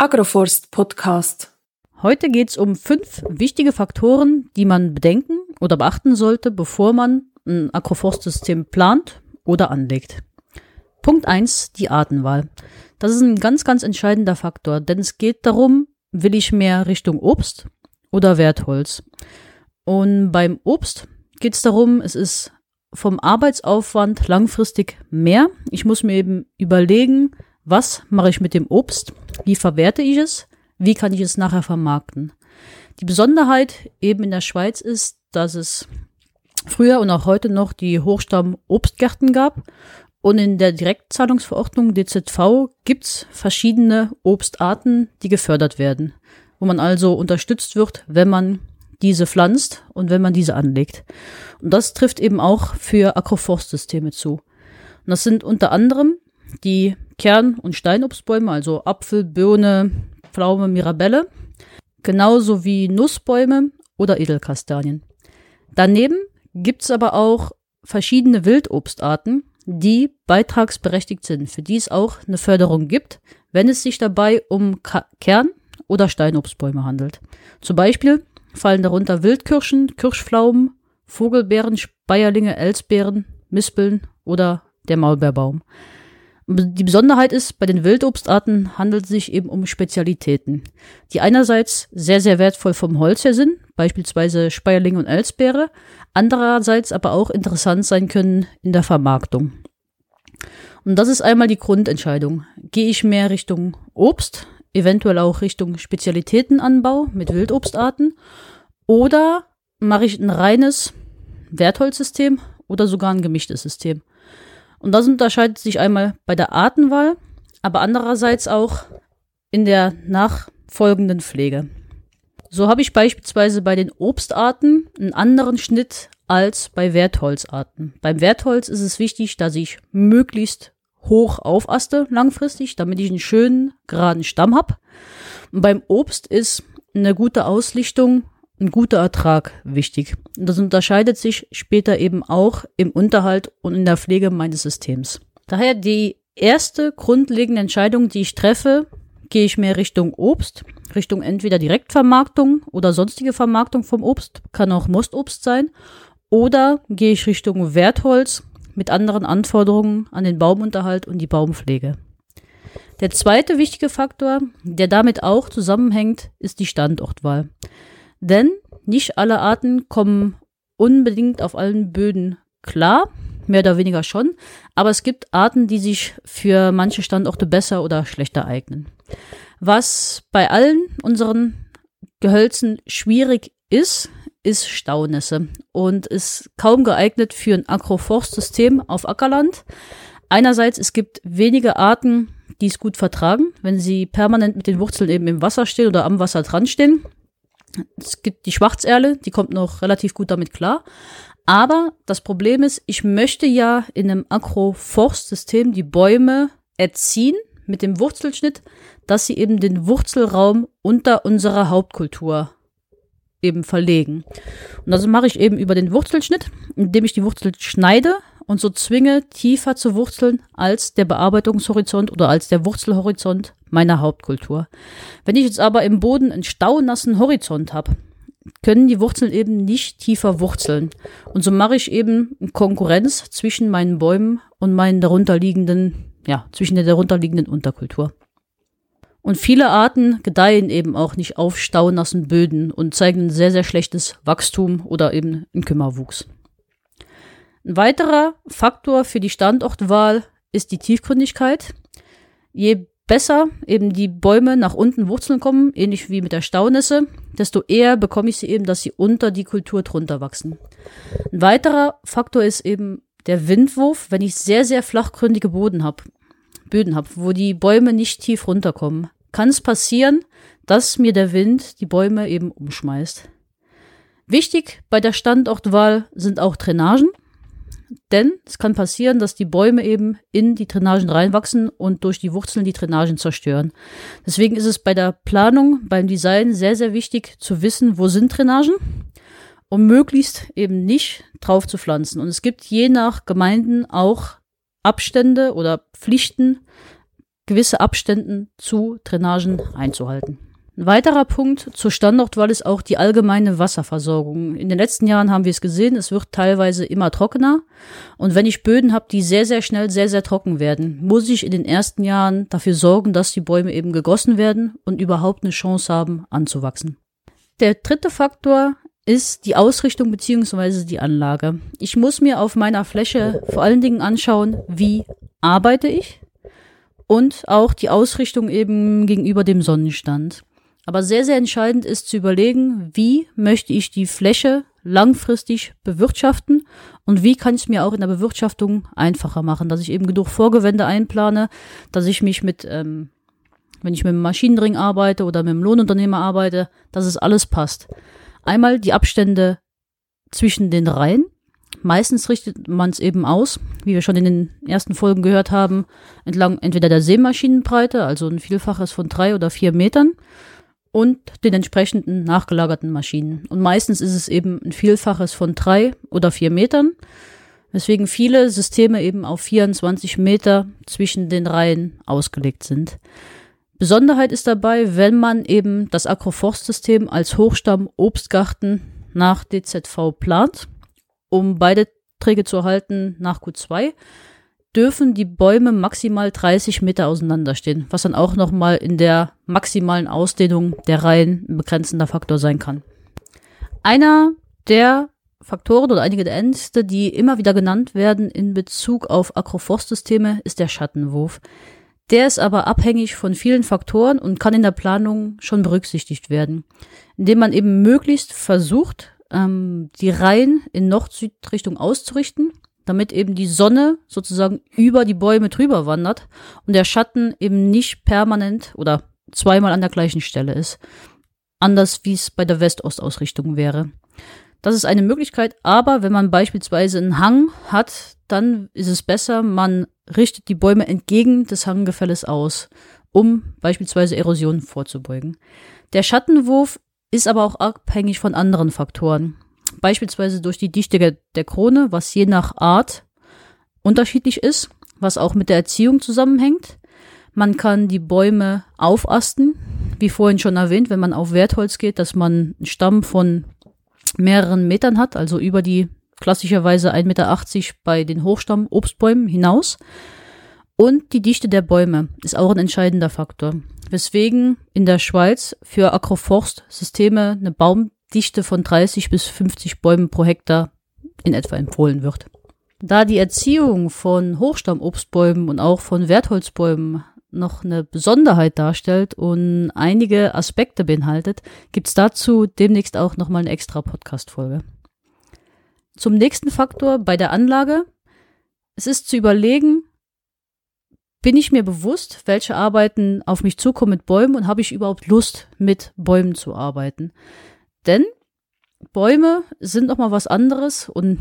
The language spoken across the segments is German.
Agroforst Podcast. Heute geht es um fünf wichtige Faktoren, die man bedenken oder beachten sollte, bevor man ein Agroforstsystem plant oder anlegt. Punkt eins: die Artenwahl. Das ist ein ganz, ganz entscheidender Faktor, denn es geht darum, will ich mehr Richtung Obst oder Wertholz. Und beim Obst geht es darum, es ist vom Arbeitsaufwand langfristig mehr. Ich muss mir eben überlegen, was mache ich mit dem Obst? Wie verwerte ich es? Wie kann ich es nachher vermarkten? Die Besonderheit eben in der Schweiz ist, dass es früher und auch heute noch die Hochstamm-Obstgärten gab. Und in der Direktzahlungsverordnung DZV gibt's verschiedene Obstarten, die gefördert werden, wo man also unterstützt wird, wenn man diese pflanzt und wenn man diese anlegt. Und das trifft eben auch für Agroforstsysteme zu. Und das sind unter anderem die Kern- und Steinobstbäume, also Apfel, Birne, Pflaume, Mirabelle, genauso wie Nussbäume oder Edelkastanien. Daneben gibt's aber auch verschiedene Wildobstarten, die beitragsberechtigt sind, für die es auch eine Förderung gibt, wenn es sich dabei um Ka Kern- oder Steinobstbäume handelt. Zum Beispiel fallen darunter Wildkirschen, Kirschpflaumen, Vogelbeeren, Speierlinge, Elsbeeren, Mispeln oder der Maulbeerbaum. Die Besonderheit ist, bei den Wildobstarten handelt es sich eben um Spezialitäten, die einerseits sehr, sehr wertvoll vom Holz her sind, beispielsweise Speierling und Elsbeere, andererseits aber auch interessant sein können in der Vermarktung. Und das ist einmal die Grundentscheidung. Gehe ich mehr Richtung Obst, eventuell auch Richtung Spezialitätenanbau mit Wildobstarten oder mache ich ein reines Wertholzsystem oder sogar ein gemischtes System? Und das unterscheidet sich einmal bei der Artenwahl, aber andererseits auch in der nachfolgenden Pflege. So habe ich beispielsweise bei den Obstarten einen anderen Schnitt als bei Wertholzarten. Beim Wertholz ist es wichtig, dass ich möglichst hoch aufaste langfristig, damit ich einen schönen geraden Stamm habe. Und beim Obst ist eine gute Auslichtung ein guter Ertrag wichtig. Und das unterscheidet sich später eben auch im Unterhalt und in der Pflege meines Systems. Daher die erste grundlegende Entscheidung, die ich treffe, gehe ich mehr Richtung Obst, Richtung entweder Direktvermarktung oder sonstige Vermarktung vom Obst, kann auch Mostobst sein, oder gehe ich Richtung Wertholz mit anderen Anforderungen an den Baumunterhalt und die Baumpflege. Der zweite wichtige Faktor, der damit auch zusammenhängt, ist die Standortwahl. Denn nicht alle Arten kommen unbedingt auf allen Böden klar, mehr oder weniger schon, aber es gibt Arten, die sich für manche Standorte besser oder schlechter eignen. Was bei allen unseren Gehölzen schwierig ist, ist Staunässe und ist kaum geeignet für ein Agroforstsystem auf Ackerland. Einerseits, es gibt wenige Arten, die es gut vertragen, wenn sie permanent mit den Wurzeln eben im Wasser stehen oder am Wasser dran stehen. Es gibt die Schwarzerle, die kommt noch relativ gut damit klar. Aber das Problem ist, ich möchte ja in einem Agroforstsystem die Bäume erziehen mit dem Wurzelschnitt, dass sie eben den Wurzelraum unter unserer Hauptkultur eben verlegen. Und das mache ich eben über den Wurzelschnitt, indem ich die Wurzel schneide und so zwinge, tiefer zu wurzeln als der Bearbeitungshorizont oder als der Wurzelhorizont meiner Hauptkultur. Wenn ich jetzt aber im Boden einen staunassen Horizont habe, können die Wurzeln eben nicht tiefer wurzeln. Und so mache ich eben Konkurrenz zwischen meinen Bäumen und meinen darunterliegenden, ja, zwischen der darunterliegenden Unterkultur. Und viele Arten gedeihen eben auch nicht auf staunassen Böden und zeigen ein sehr, sehr schlechtes Wachstum oder eben einen Kümmerwuchs. Ein weiterer Faktor für die Standortwahl ist die Tiefgründigkeit. Je besser eben die Bäume nach unten Wurzeln kommen, ähnlich wie mit der Staunässe, desto eher bekomme ich sie eben, dass sie unter die Kultur drunter wachsen. Ein weiterer Faktor ist eben der Windwurf, wenn ich sehr, sehr flachgründige Boden habe, Böden habe, wo die Bäume nicht tief runterkommen, kann es passieren, dass mir der Wind die Bäume eben umschmeißt. Wichtig bei der Standortwahl sind auch Drainagen. Denn es kann passieren, dass die Bäume eben in die Drainagen reinwachsen und durch die Wurzeln die Drainagen zerstören. Deswegen ist es bei der Planung, beim Design sehr, sehr wichtig zu wissen, wo sind Drainagen, um möglichst eben nicht drauf zu pflanzen. Und es gibt je nach Gemeinden auch Abstände oder Pflichten, gewisse Abständen zu Drainagen einzuhalten. Ein weiterer Punkt zur Standortwahl ist auch die allgemeine Wasserversorgung. In den letzten Jahren haben wir es gesehen, es wird teilweise immer trockener. Und wenn ich Böden habe, die sehr, sehr schnell sehr, sehr trocken werden, muss ich in den ersten Jahren dafür sorgen, dass die Bäume eben gegossen werden und überhaupt eine Chance haben, anzuwachsen. Der dritte Faktor ist die Ausrichtung beziehungsweise die Anlage. Ich muss mir auf meiner Fläche vor allen Dingen anschauen, wie arbeite ich und auch die Ausrichtung eben gegenüber dem Sonnenstand. Aber sehr, sehr entscheidend ist zu überlegen, wie möchte ich die Fläche langfristig bewirtschaften und wie kann ich es mir auch in der Bewirtschaftung einfacher machen, dass ich eben genug Vorgewände einplane, dass ich mich mit, ähm, wenn ich mit dem Maschinenring arbeite oder mit dem Lohnunternehmer arbeite, dass es alles passt. Einmal die Abstände zwischen den Reihen. Meistens richtet man es eben aus, wie wir schon in den ersten Folgen gehört haben, entlang entweder der Sämaschinenbreite, also ein Vielfaches von drei oder vier Metern, und den entsprechenden nachgelagerten Maschinen. Und meistens ist es eben ein Vielfaches von drei oder vier Metern, weswegen viele Systeme eben auf 24 Meter zwischen den Reihen ausgelegt sind. Besonderheit ist dabei, wenn man eben das Agroforstsystem als Hochstamm-Obstgarten nach DZV plant, um beide Träge zu erhalten nach Q2, dürfen die Bäume maximal 30 Meter auseinanderstehen, was dann auch nochmal in der maximalen Ausdehnung der Reihen ein begrenzender Faktor sein kann. Einer der Faktoren oder einige der Ängste, die immer wieder genannt werden in Bezug auf Agroforstsysteme, ist der Schattenwurf. Der ist aber abhängig von vielen Faktoren und kann in der Planung schon berücksichtigt werden, indem man eben möglichst versucht, ähm, die Reihen in Nord-Süd-Richtung auszurichten damit eben die Sonne sozusagen über die Bäume drüber wandert und der Schatten eben nicht permanent oder zweimal an der gleichen Stelle ist. Anders wie es bei der West-Ost-Ausrichtung wäre. Das ist eine Möglichkeit, aber wenn man beispielsweise einen Hang hat, dann ist es besser, man richtet die Bäume entgegen des Hanggefälles aus, um beispielsweise Erosion vorzubeugen. Der Schattenwurf ist aber auch abhängig von anderen Faktoren beispielsweise durch die Dichte der Krone, was je nach Art unterschiedlich ist, was auch mit der Erziehung zusammenhängt. Man kann die Bäume aufasten, wie vorhin schon erwähnt, wenn man auf Wertholz geht, dass man einen Stamm von mehreren Metern hat, also über die klassischerweise 1,80 Meter bei den Hochstamm-Obstbäumen hinaus. Und die Dichte der Bäume ist auch ein entscheidender Faktor, weswegen in der Schweiz für Agroforst-Systeme eine Baum Dichte von 30 bis 50 Bäumen pro Hektar in etwa empfohlen wird. Da die Erziehung von Hochstammobstbäumen und auch von Wertholzbäumen noch eine Besonderheit darstellt und einige Aspekte beinhaltet, gibt's dazu demnächst auch nochmal eine extra Podcast-Folge. Zum nächsten Faktor bei der Anlage. Es ist zu überlegen, bin ich mir bewusst, welche Arbeiten auf mich zukommen mit Bäumen und habe ich überhaupt Lust, mit Bäumen zu arbeiten? Denn Bäume sind noch mal was anderes und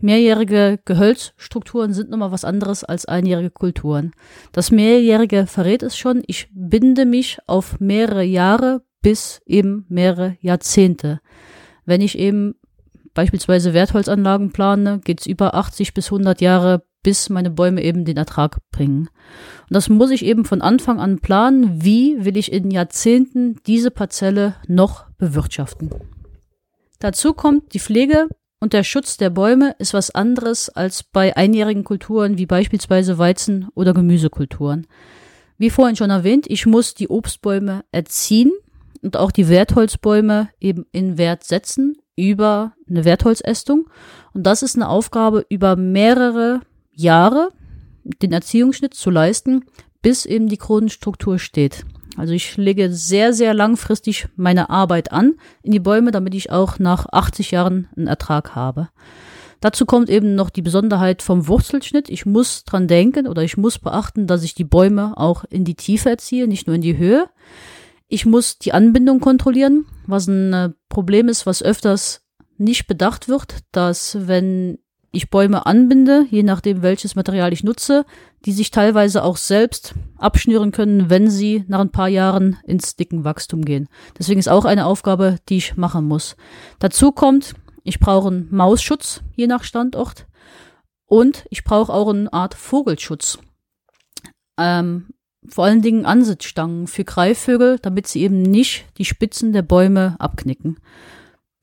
mehrjährige Gehölzstrukturen sind noch mal was anderes als einjährige Kulturen. Das mehrjährige verrät es schon. Ich binde mich auf mehrere Jahre bis eben mehrere Jahrzehnte. Wenn ich eben beispielsweise Wertholzanlagen plane, geht's über 80 bis 100 Jahre, bis meine Bäume eben den Ertrag bringen. Und das muss ich eben von Anfang an planen. Wie will ich in Jahrzehnten diese Parzelle noch bewirtschaften. Dazu kommt die Pflege und der Schutz der Bäume ist was anderes als bei einjährigen Kulturen wie beispielsweise Weizen- oder Gemüsekulturen. Wie vorhin schon erwähnt, ich muss die Obstbäume erziehen und auch die Wertholzbäume eben in Wert setzen über eine Wertholzästung. Und das ist eine Aufgabe über mehrere Jahre, den Erziehungsschnitt zu leisten, bis eben die Kronenstruktur steht. Also ich lege sehr, sehr langfristig meine Arbeit an in die Bäume, damit ich auch nach 80 Jahren einen Ertrag habe. Dazu kommt eben noch die Besonderheit vom Wurzelschnitt. Ich muss dran denken oder ich muss beachten, dass ich die Bäume auch in die Tiefe erziehe, nicht nur in die Höhe. Ich muss die Anbindung kontrollieren, was ein äh, Problem ist, was öfters nicht bedacht wird, dass wenn ich Bäume anbinde, je nachdem welches Material ich nutze, die sich teilweise auch selbst abschnüren können, wenn sie nach ein paar Jahren ins dicken Wachstum gehen. Deswegen ist auch eine Aufgabe, die ich machen muss. Dazu kommt, ich brauche einen Mausschutz, je nach Standort, und ich brauche auch eine Art Vogelschutz. Ähm, vor allen Dingen Ansitzstangen für Greifvögel, damit sie eben nicht die Spitzen der Bäume abknicken.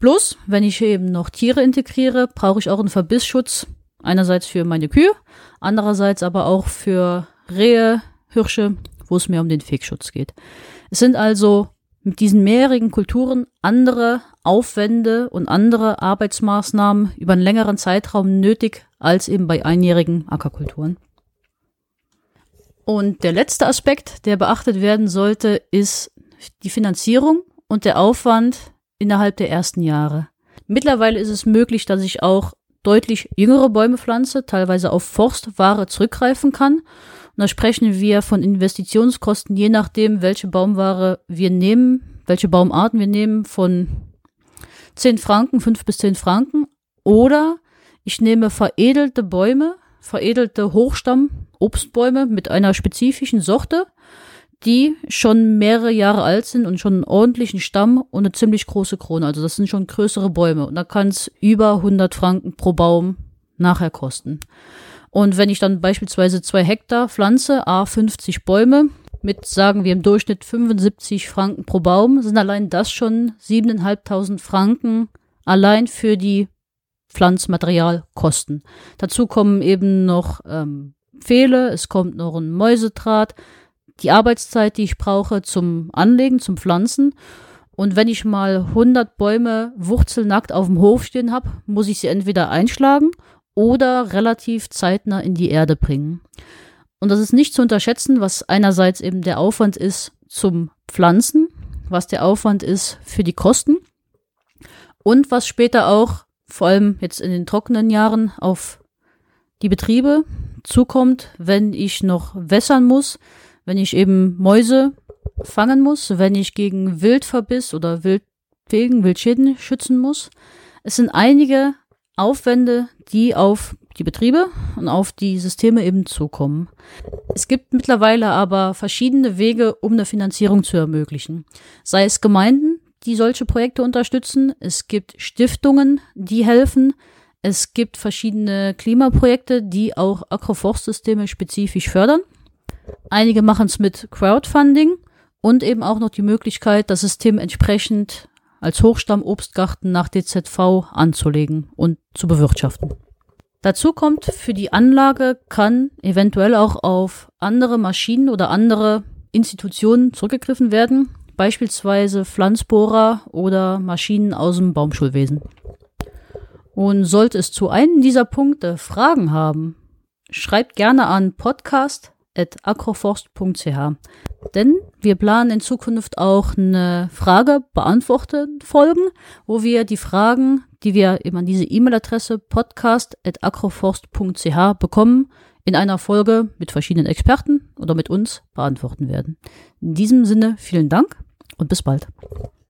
Bloß, wenn ich eben noch Tiere integriere, brauche ich auch einen Verbissschutz. Einerseits für meine Kühe, andererseits aber auch für Rehe, Hirsche, wo es mehr um den Fegschutz geht. Es sind also mit diesen mehrjährigen Kulturen andere Aufwände und andere Arbeitsmaßnahmen über einen längeren Zeitraum nötig als eben bei einjährigen Ackerkulturen. Und der letzte Aspekt, der beachtet werden sollte, ist die Finanzierung und der Aufwand innerhalb der ersten Jahre. Mittlerweile ist es möglich, dass ich auch deutlich jüngere Bäume pflanze, teilweise auf Forstware zurückgreifen kann. Und da sprechen wir von Investitionskosten, je nachdem, welche Baumware wir nehmen, welche Baumarten wir nehmen, von 10 Franken, 5 bis 10 Franken. Oder ich nehme veredelte Bäume, veredelte Hochstamm-Obstbäume mit einer spezifischen Sorte, die schon mehrere Jahre alt sind und schon einen ordentlichen Stamm und eine ziemlich große Krone. Also das sind schon größere Bäume. Und da kann es über 100 Franken pro Baum nachher kosten. Und wenn ich dann beispielsweise zwei Hektar pflanze, a 50 Bäume, mit, sagen wir im Durchschnitt 75 Franken pro Baum, sind allein das schon 7.500 Franken allein für die Pflanzmaterialkosten. Dazu kommen eben noch ähm, Pfähle, es kommt noch ein Mäusedraht, die Arbeitszeit, die ich brauche zum Anlegen, zum Pflanzen. Und wenn ich mal 100 Bäume wurzelnackt auf dem Hof stehen habe, muss ich sie entweder einschlagen oder relativ zeitnah in die Erde bringen. Und das ist nicht zu unterschätzen, was einerseits eben der Aufwand ist zum Pflanzen, was der Aufwand ist für die Kosten und was später auch, vor allem jetzt in den trockenen Jahren, auf die Betriebe zukommt, wenn ich noch wässern muss, wenn ich eben Mäuse fangen muss, wenn ich gegen Wildverbiss oder Wild, wegen Wildschäden schützen muss. Es sind einige Aufwände, die auf die Betriebe und auf die Systeme eben zukommen. Es gibt mittlerweile aber verschiedene Wege, um eine Finanzierung zu ermöglichen. Sei es Gemeinden, die solche Projekte unterstützen, es gibt Stiftungen, die helfen, es gibt verschiedene Klimaprojekte, die auch Agroforstsysteme spezifisch fördern. Einige machen es mit Crowdfunding und eben auch noch die Möglichkeit, das System entsprechend als Hochstamm-Obstgarten nach DZV anzulegen und zu bewirtschaften. Dazu kommt, für die Anlage kann eventuell auch auf andere Maschinen oder andere Institutionen zurückgegriffen werden, beispielsweise Pflanzbohrer oder Maschinen aus dem Baumschulwesen. Und sollte es zu einem dieser Punkte Fragen haben, schreibt gerne an podcast.agroforst.ch. Denn wir planen in Zukunft auch eine Frage beantworten Folgen, wo wir die Fragen, die wir eben an diese E-Mail-Adresse podcast.agroforst.ch bekommen, in einer Folge mit verschiedenen Experten oder mit uns beantworten werden. In diesem Sinne vielen Dank und bis bald.